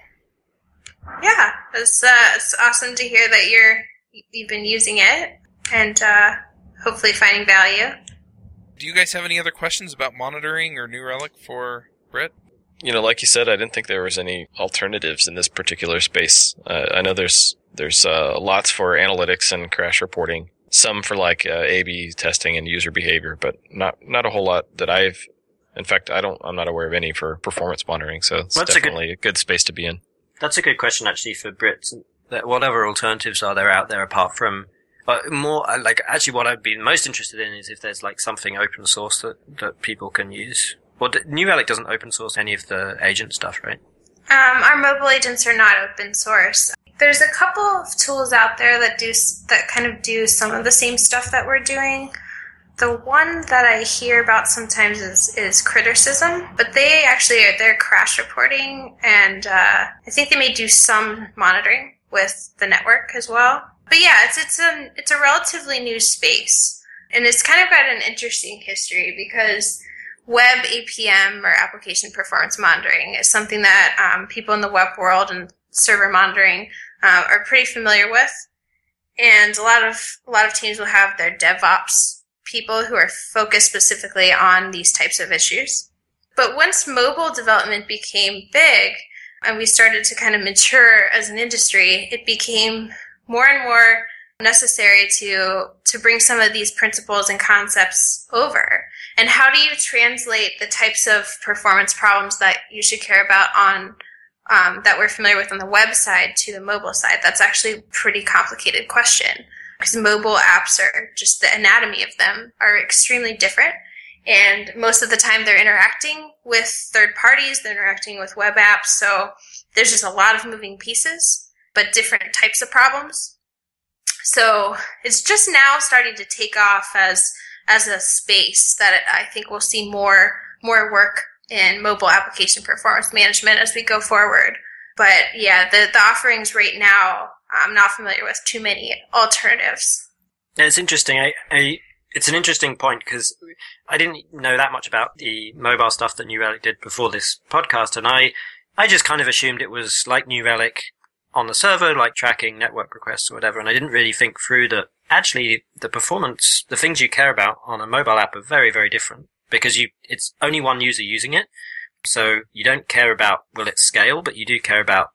Yeah, it's uh, it's awesome to hear that you're you've been using it and uh, hopefully finding value. Do you guys have any other questions about monitoring or New Relic for Brit? You know, like you said, I didn't think there was any alternatives in this particular space. Uh, I know there's There's uh, lots for analytics and crash reporting. Some for like uh, A/B testing and user behavior, but not not a whole lot that I've. In fact, I don't. I'm not aware of any for performance monitoring. So it's That's a good- definitely a good space to be in. That's a good question, actually, for Brits. That what alternatives are there out there apart from? But more uh, like actually, what I'd be most interested in is if there's like something open source that that people can use. Well, New Relic doesn't open source any of the agent stuff, right? Um, our mobile agents are not open source. There's a couple of tools out there that do that kind of do some of the same stuff that we're doing. The one that I hear about sometimes is, is Crittercism, but they actually are they're crash reporting, and uh, I think they may do some monitoring with the network as well. But yeah, it's it's a it's a relatively new space, and it's kind of got an interesting history because web APM or application performance monitoring is something that um, people in the web world and server monitoring uh, are pretty familiar with. And a lot of a lot of teams will have their DevOps people who are focused specifically on these types of issues. But once mobile development became big and we started to kind of mature as an industry, it became more and more necessary to to bring some of these principles and concepts over. And how do you translate the types of performance problems that you should care about on um, that we're familiar with on the web side to the mobile side? That's actually a pretty complicated question because mobile apps are just the anatomy of them are extremely different. And most of the time they're interacting with third parties, they're interacting with web apps. So there's just a lot of moving pieces, but different types of problems. So it's just now starting to take off as as a space that I think we'll see more more work in mobile application performance management as we go forward. But yeah, the, the offerings right now, I'm not familiar with too many alternatives. Yeah, it's interesting. I, I, it's an interesting point because I didn't know that much about the mobile stuff that New Relic did before this podcast, and I, I just kind of assumed it was like New Relic on the server, like tracking network requests or whatever, and I didn't really think through that actually the performance, the things you care about on a mobile app are very, very different because you, it's only one user using it. So you don't care about will it scale, but you do care about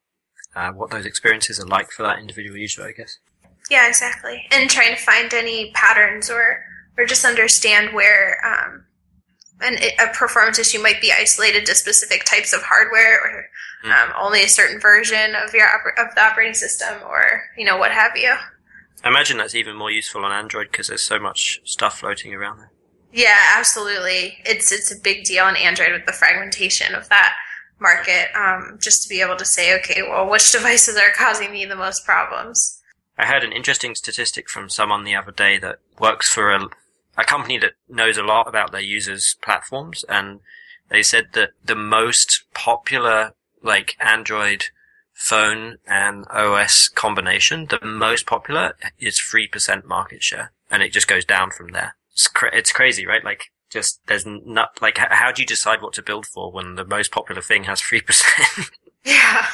uh, what those experiences are like for that individual user, I guess. Yeah, exactly. And trying to find any patterns or or just understand where um, an, a performance issue might be isolated to specific types of hardware or um, only a certain version of your of the operating system or you know what have you. I imagine that's even more useful on Android because there's so much stuff floating around there. Yeah, absolutely. It's it's a big deal on Android with the fragmentation of that market. Um, just to be able to say, okay, well, which devices are causing me the most problems? I heard an interesting statistic from someone the other day that works for a, a company that knows a lot about their users' platforms, and they said that the most popular, like, Android phone and OS combination, the most popular is 3% market share, and it just goes down from there. It's, cra- it's crazy, right? Like, just, there's not, like, how do you decide what to build for when the most popular thing has 3%? Yeah.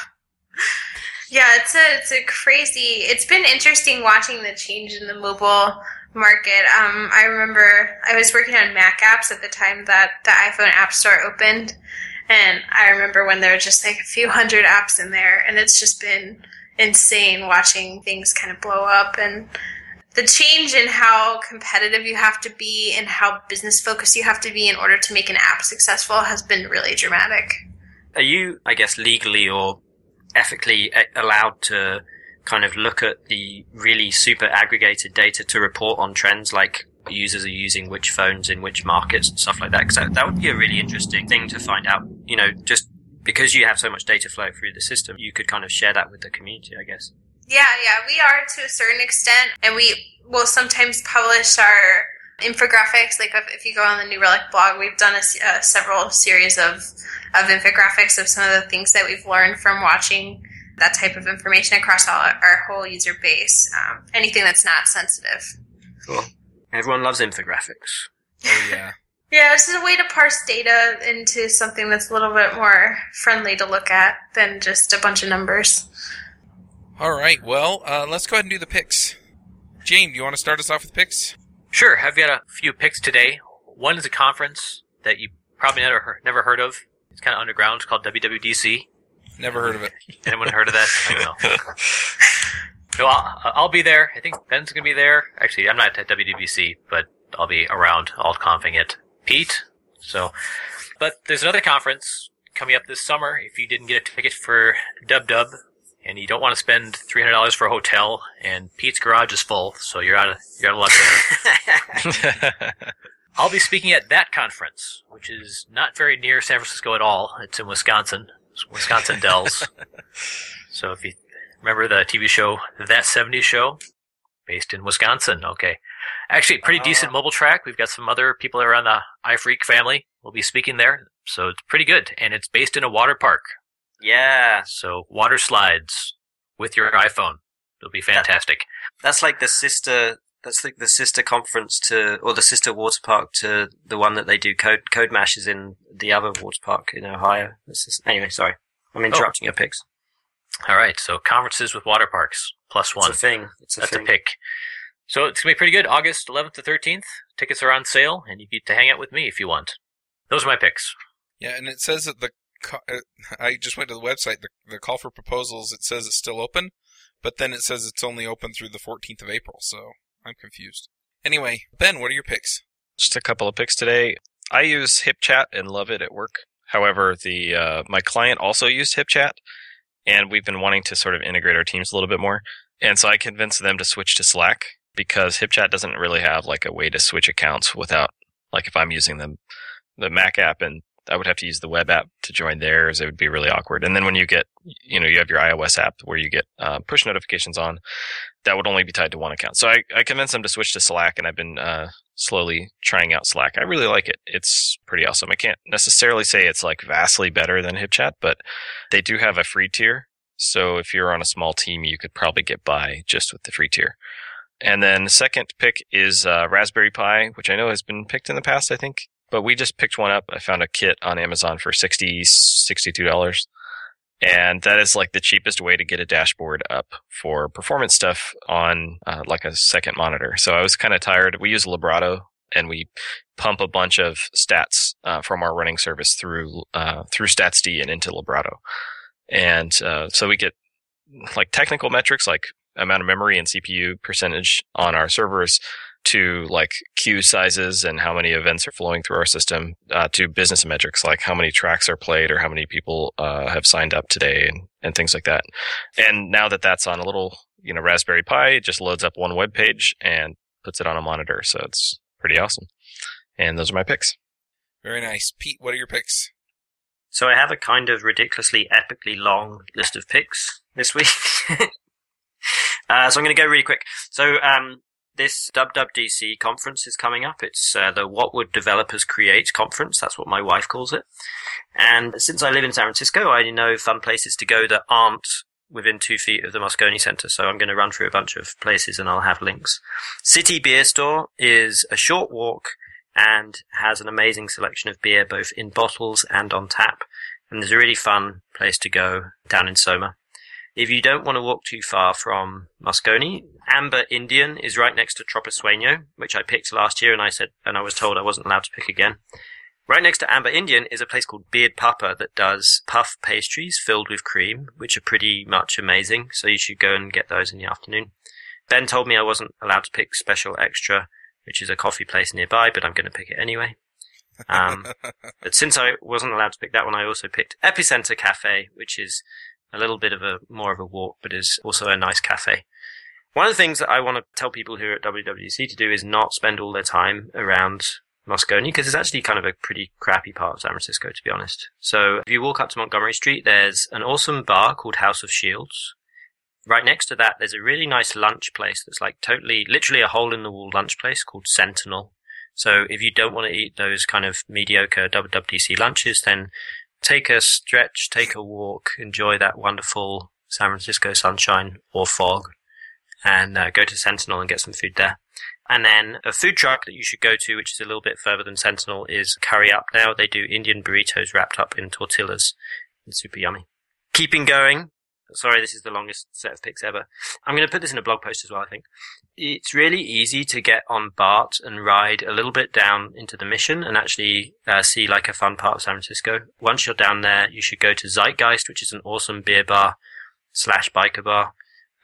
Yeah, it's a it's a crazy. It's been interesting watching the change in the mobile market. Um, I remember I was working on Mac apps at the time that the iPhone App Store opened, and I remember when there were just like a few hundred apps in there, and it's just been insane watching things kind of blow up and the change in how competitive you have to be and how business focused you have to be in order to make an app successful has been really dramatic. are you, I guess, legally or ethically allowed to kind of look at the really super aggregated data to report on trends like users are using which phones in which markets and stuff like that? Because that, that would be a really interesting thing to find out. You know, just because you have so much data flow through the system, you could kind of share that with the community, I guess. Yeah, yeah, we are to a certain extent, and we will sometimes publish our infographics. Like if, you go on the New Relic blog, we've done a, uh, several series of of infographics of some of the things that we've learned from watching that type of information across all our whole user base. Um, anything that's not sensitive. Cool. Everyone loves infographics. Oh yeah. Yeah, this is a way to parse data into something that's a little bit more friendly to look at than just a bunch of numbers. All right. Well, uh, let's go ahead and do the picks. James, do you want to start us off with picks? Sure, I've got a few picks today. One is a conference that you probably never never heard of. It's kind of underground. It's called WWDC. Never heard of it. Anyone heard of that? I don't know. No, I'll, I'll be there. I think Ben's gonna be there. Actually, I'm not at WWDC, but I'll be around alt confing it. Pete. So, but there's another conference coming up this summer. If you didn't get a ticket for Dub Dub and you don't want to spend three hundred dollars for a hotel, and Pete's garage is full, so you're out of you're out of luck there. I'll be speaking at that conference, which is not very near San Francisco at all. It's in Wisconsin, Wisconsin Dells. so if you remember the TV show That 70s Show, based in Wisconsin, okay. Actually, pretty decent uh-huh. mobile track. We've got some other people around the iPhreak family We'll be speaking there, so it's pretty good. And it's based in a water park, Yeah, so water slides with your iPhone. It'll be fantastic. that's like the sister. That's like the sister conference to, or the sister water park to the one that they do code code mashes in the other water park in Ohio. This is, anyway, sorry, I'm interrupting your picks. All right, so conferences with water parks plus one. It's a thing. It's a That's thing. a pick. So it's gonna be pretty good. August 11th to 13th. Tickets are on sale, and you get to hang out with me if you want. Those are my picks. Yeah, and it says that the uh, I just went to the website. The, the call for proposals. It says it's still open, but then it says it's only open through the 14th of April. So I'm confused. Anyway, Ben, what are your picks? Just a couple of picks today. I use HipChat and love it at work. However, the uh, my client also used HipChat, and we've been wanting to sort of integrate our teams a little bit more. And so I convinced them to switch to Slack because HipChat doesn't really have like a way to switch accounts without like if I'm using the the Mac app and I would have to use the web app to join theirs. It would be really awkward. And then when you get, you know, you have your iOS app where you get uh, push notifications on, that would only be tied to one account. So I, I convinced them to switch to Slack, and I've been uh, slowly trying out Slack. I really like it. It's pretty awesome. I can't necessarily say it's like vastly better than HipChat, but they do have a free tier. So if you're on a small team, you could probably get by just with the free tier. And then the second pick is uh, Raspberry Pi, which I know has been picked in the past, I think. But we just picked one up. I found a kit on Amazon for 60 $62. And that is like the cheapest way to get a dashboard up for performance stuff on uh, like a second monitor. So I was kind of tired. We use Librato and we pump a bunch of stats uh, from our running service through uh, through StatsD and into Librato. And uh, so we get like technical metrics like amount of memory and CPU percentage on our servers to like queue sizes and how many events are flowing through our system uh, to business metrics like how many tracks are played or how many people uh, have signed up today and, and things like that. And now that that's on a little you know Raspberry Pi, it just loads up one web page and puts it on a monitor. So it's pretty awesome. And those are my picks. Very nice, Pete. What are your picks? So I have a kind of ridiculously epically long list of picks this week. uh, so I'm going to go really quick. So um, this WWDC conference is coming up. It's uh, the What Would Developers Create conference. That's what my wife calls it. And since I live in San Francisco, I know fun places to go that aren't within two feet of the Moscone Center. So I'm going to run through a bunch of places and I'll have links. City Beer Store is a short walk and has an amazing selection of beer both in bottles and on tap. And there's a really fun place to go down in Soma. If you don't want to walk too far from Moscone, Amber Indian is right next to Tropisueño, which I picked last year and I said, and I was told I wasn't allowed to pick again. Right next to Amber Indian is a place called Beard Papa that does puff pastries filled with cream, which are pretty much amazing. So you should go and get those in the afternoon. Ben told me I wasn't allowed to pick Special Extra, which is a coffee place nearby, but I'm going to pick it anyway. Um, but since I wasn't allowed to pick that one, I also picked Epicenter Cafe, which is a little bit of a more of a walk, but is also a nice cafe. One of the things that I want to tell people here at WWDC to do is not spend all their time around Moscone because it's actually kind of a pretty crappy part of San Francisco, to be honest. So if you walk up to Montgomery Street, there's an awesome bar called House of Shields. Right next to that, there's a really nice lunch place that's like totally, literally a hole in the wall lunch place called Sentinel. So if you don't want to eat those kind of mediocre WWDC lunches, then take a stretch, take a walk, enjoy that wonderful San Francisco sunshine or fog, and uh, go to Sentinel and get some food there. And then a food truck that you should go to, which is a little bit further than Sentinel, is Curry Up Now. They do Indian burritos wrapped up in tortillas. It's super yummy. Keeping going. Sorry, this is the longest set of picks ever. I'm going to put this in a blog post as well, I think. It's really easy to get on BART and ride a little bit down into the mission and actually uh, see like a fun part of San Francisco. Once you're down there, you should go to Zeitgeist, which is an awesome beer bar slash biker bar.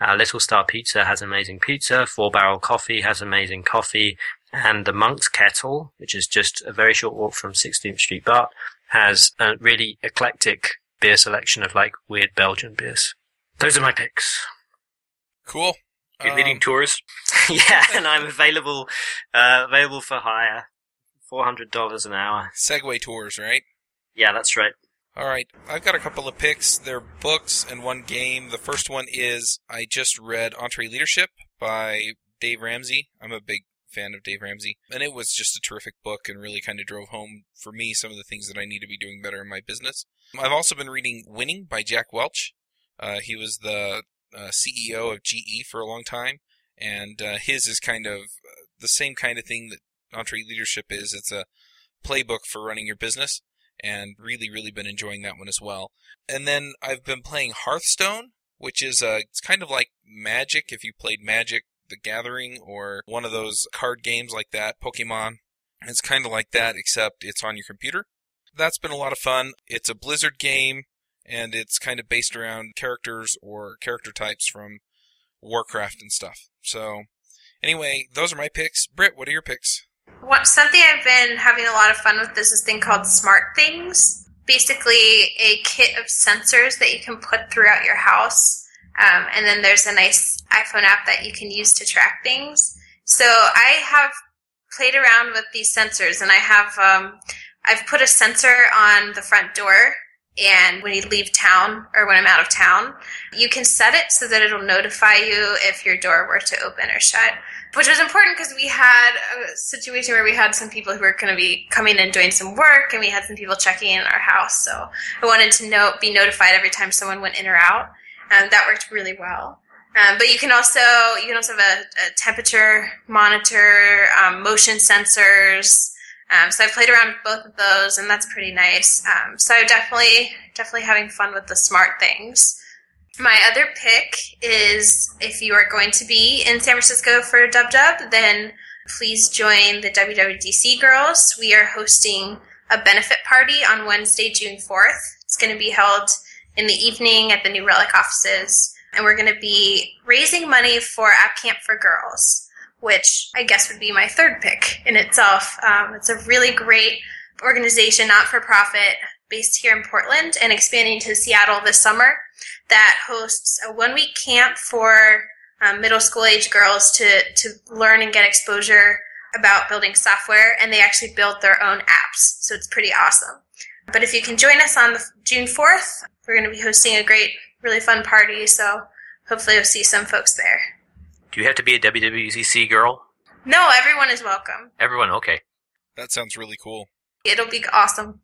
Uh, Little Star Pizza has amazing pizza. Four Barrel Coffee has amazing coffee. And the Monk's Kettle, which is just a very short walk from 16th Street BART, has a really eclectic beer selection of like weird Belgian beers. Those are my picks. Cool. You're leading Um, tours. yeah, and I'm available, uh, available for hire. $400 an hour. Segway tours, right? Yeah, that's right. All right, I've got a couple of picks. They're books and one game. The first one is I just read EntreLeadership by Dave Ramsey. I'm a big fan of Dave Ramsey, and it was just a terrific book and really kind of drove home for me some of the things that I need to be doing better in my business. I've also been reading Winning by Jack Welch. Uh, he was the uh, CEO of GE for a long time, and uh, his is kind of uh, the same kind of thing that EntreLeadership is. It's a playbook for running your business and really, really been enjoying that one as well. And then I've been playing Hearthstone, which is uh, it's kind of like Magic if you played Magic the Gathering or one of those card games like that, Pokemon. It's kind of like that, except it's on your computer. That's been a lot of fun. It's a Blizzard game, and it's kind of based around characters or character types from Warcraft and stuff. So, anyway, those are my picks. Brit, what are your picks? What, something I've been having a lot of fun with is this thing called SmartThings. Basically, a kit of sensors that you can put throughout your house. Um, and then there's a nice iPhone app that you can use to track things. So I have played around with these sensors, and I have um, I've put a sensor on the front door. And when you leave town or when I'm out of town, you can set it so that it'll notify you if your door were to open or shut which was important because we had a situation where we had some people who were going to be coming and doing some work, and we had some people checking in our house. So I wanted to know, be notified every time someone went in or out, and that worked really well. Um, but you can also you can also have a, a temperature monitor, um, motion sensors. Um, so I've played around with both of those, and that's pretty nice. Um, so definitely definitely having fun with the SmartThings. My other pick is if you are going to be in San Francisco for Dub Dub, then please join the WWDC girls. We are hosting a benefit party on Wednesday, June 4th. It's going to be held in the evening at the New Relic offices, and we're going to be raising money for App Camp for Girls, which I guess would be my third pick in itself. Um, it's a really great organization, not for profit, based here in Portland and expanding to Seattle this summer that hosts a one week camp for um, middle school age girls to, to learn and get exposure about building software. And they actually build their own apps. So it's pretty awesome. But if you can join us on the June 4th, we're going to be hosting a great, really fun party. So hopefully you'll see some folks there. Do you have to be a WWDC girl? No, everyone is welcome. Everyone, okay. That sounds really cool. It'll be awesome.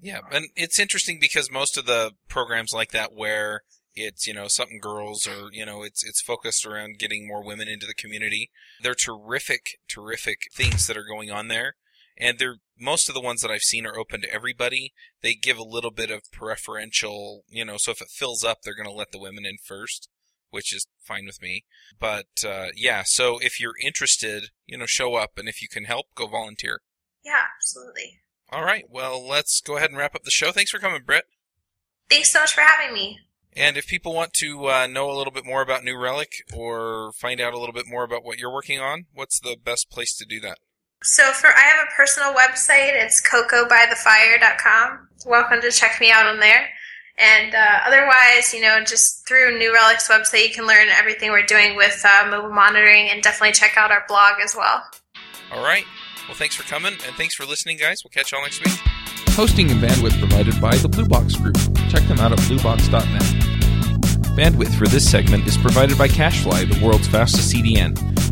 Yeah, and it's interesting because most of the programs like that where it's, you know, something girls or, you know, it's it's focused around getting more women into the community. They're terrific, terrific things that are going on there. And they're most of the ones that I've seen are open to everybody. They give a little bit of preferential, you know, so if it fills up, they're going to let the women in first, which is fine with me. But uh, yeah, so if you're interested, you know, show up, and if you can help, go volunteer. Yeah, absolutely. All right, well, let's go ahead and wrap up the show. Thanks for coming, Brit. Thanks so much for having me. And if people want to uh, know a little bit more about New Relic or find out a little bit more about what you're working on, what's the best place to do that? So for I have a personal website. It's cocoabythefire.com. Welcome to check me out on there. And uh, otherwise, you know, just through New Relic's website, you can learn everything we're doing with uh, mobile monitoring, and definitely check out our blog as well. All right. Well, thanks for coming, and thanks for listening, guys. We'll catch y'all next week. Hosting and bandwidth provided by the Blue Box Group. Check them out at bluebox.net. Bandwidth for this segment is provided by CacheFly, the world's fastest CDN.